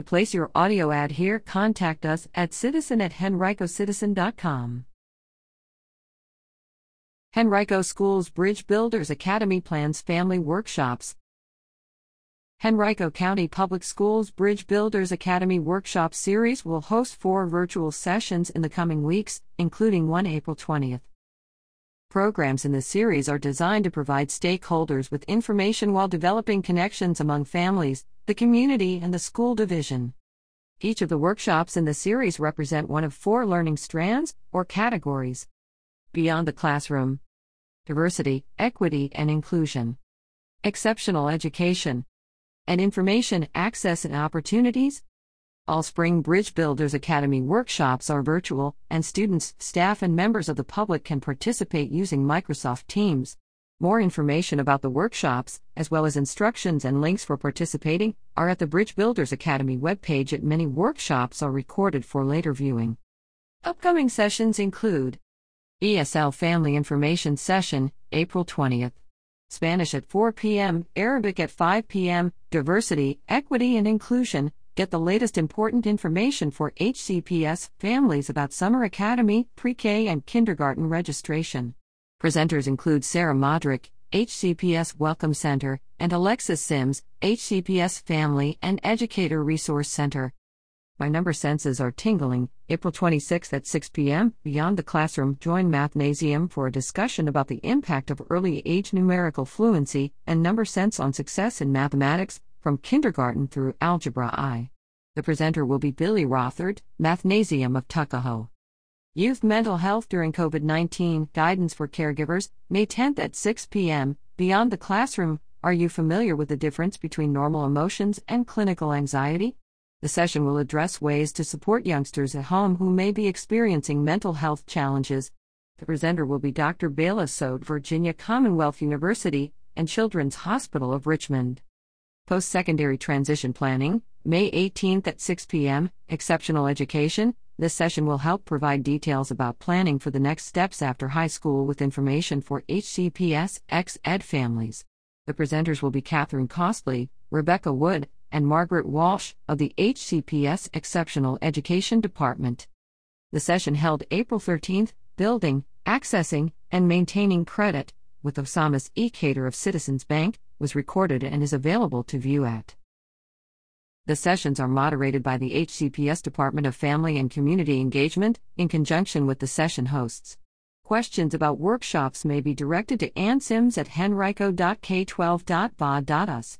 To place your audio ad here, contact us at citizen at henricocitizen.com. Henrico Schools Bridge Builders Academy plans family workshops. Henrico County Public Schools Bridge Builders Academy Workshop Series will host four virtual sessions in the coming weeks, including one April 20th. Programs in the series are designed to provide stakeholders with information while developing connections among families, the community, and the school division. Each of the workshops in the series represent one of four learning strands or categories. Beyond the classroom, diversity, equity, and inclusion, exceptional education, and information access and opportunities, all Spring Bridge Builders Academy workshops are virtual, and students, staff, and members of the public can participate using Microsoft Teams. More information about the workshops, as well as instructions and links for participating, are at the Bridge Builders Academy webpage. At many workshops are recorded for later viewing. Upcoming sessions include ESL Family Information Session, April 20th. Spanish at 4 p.m., Arabic at 5 p.m., Diversity, Equity, and Inclusion, Get the latest important information for HCPS families about Summer Academy, pre K, and kindergarten registration. Presenters include Sarah Modrick, HCPS Welcome Center, and Alexis Sims, HCPS Family and Educator Resource Center. My number senses are tingling. April 26th at 6 p.m. Beyond the classroom, join Mathnasium for a discussion about the impact of early age numerical fluency and number sense on success in mathematics, from kindergarten through Algebra I. The presenter will be Billy Rothard, Mathnasium of Tuckahoe. Youth Mental Health During COVID 19 Guidance for Caregivers, May 10th at 6 p.m. Beyond the Classroom Are you familiar with the difference between normal emotions and clinical anxiety? The session will address ways to support youngsters at home who may be experiencing mental health challenges. The presenter will be Dr. Bela Sood, Virginia Commonwealth University and Children's Hospital of Richmond. Post secondary transition planning, May 18th at 6 p.m., exceptional education. This session will help provide details about planning for the next steps after high school with information for HCPS ex ed families. The presenters will be Catherine Costley, Rebecca Wood, and Margaret Walsh of the HCPS Exceptional Education Department. The session held April 13th, Building, Accessing, and Maintaining Credit, with Osamas E. Cater of Citizens Bank, was recorded and is available to view at. The sessions are moderated by the HCPS Department of Family and Community Engagement, in conjunction with the session hosts. Questions about workshops may be directed to Ann Sims at henrico.k12.va.us.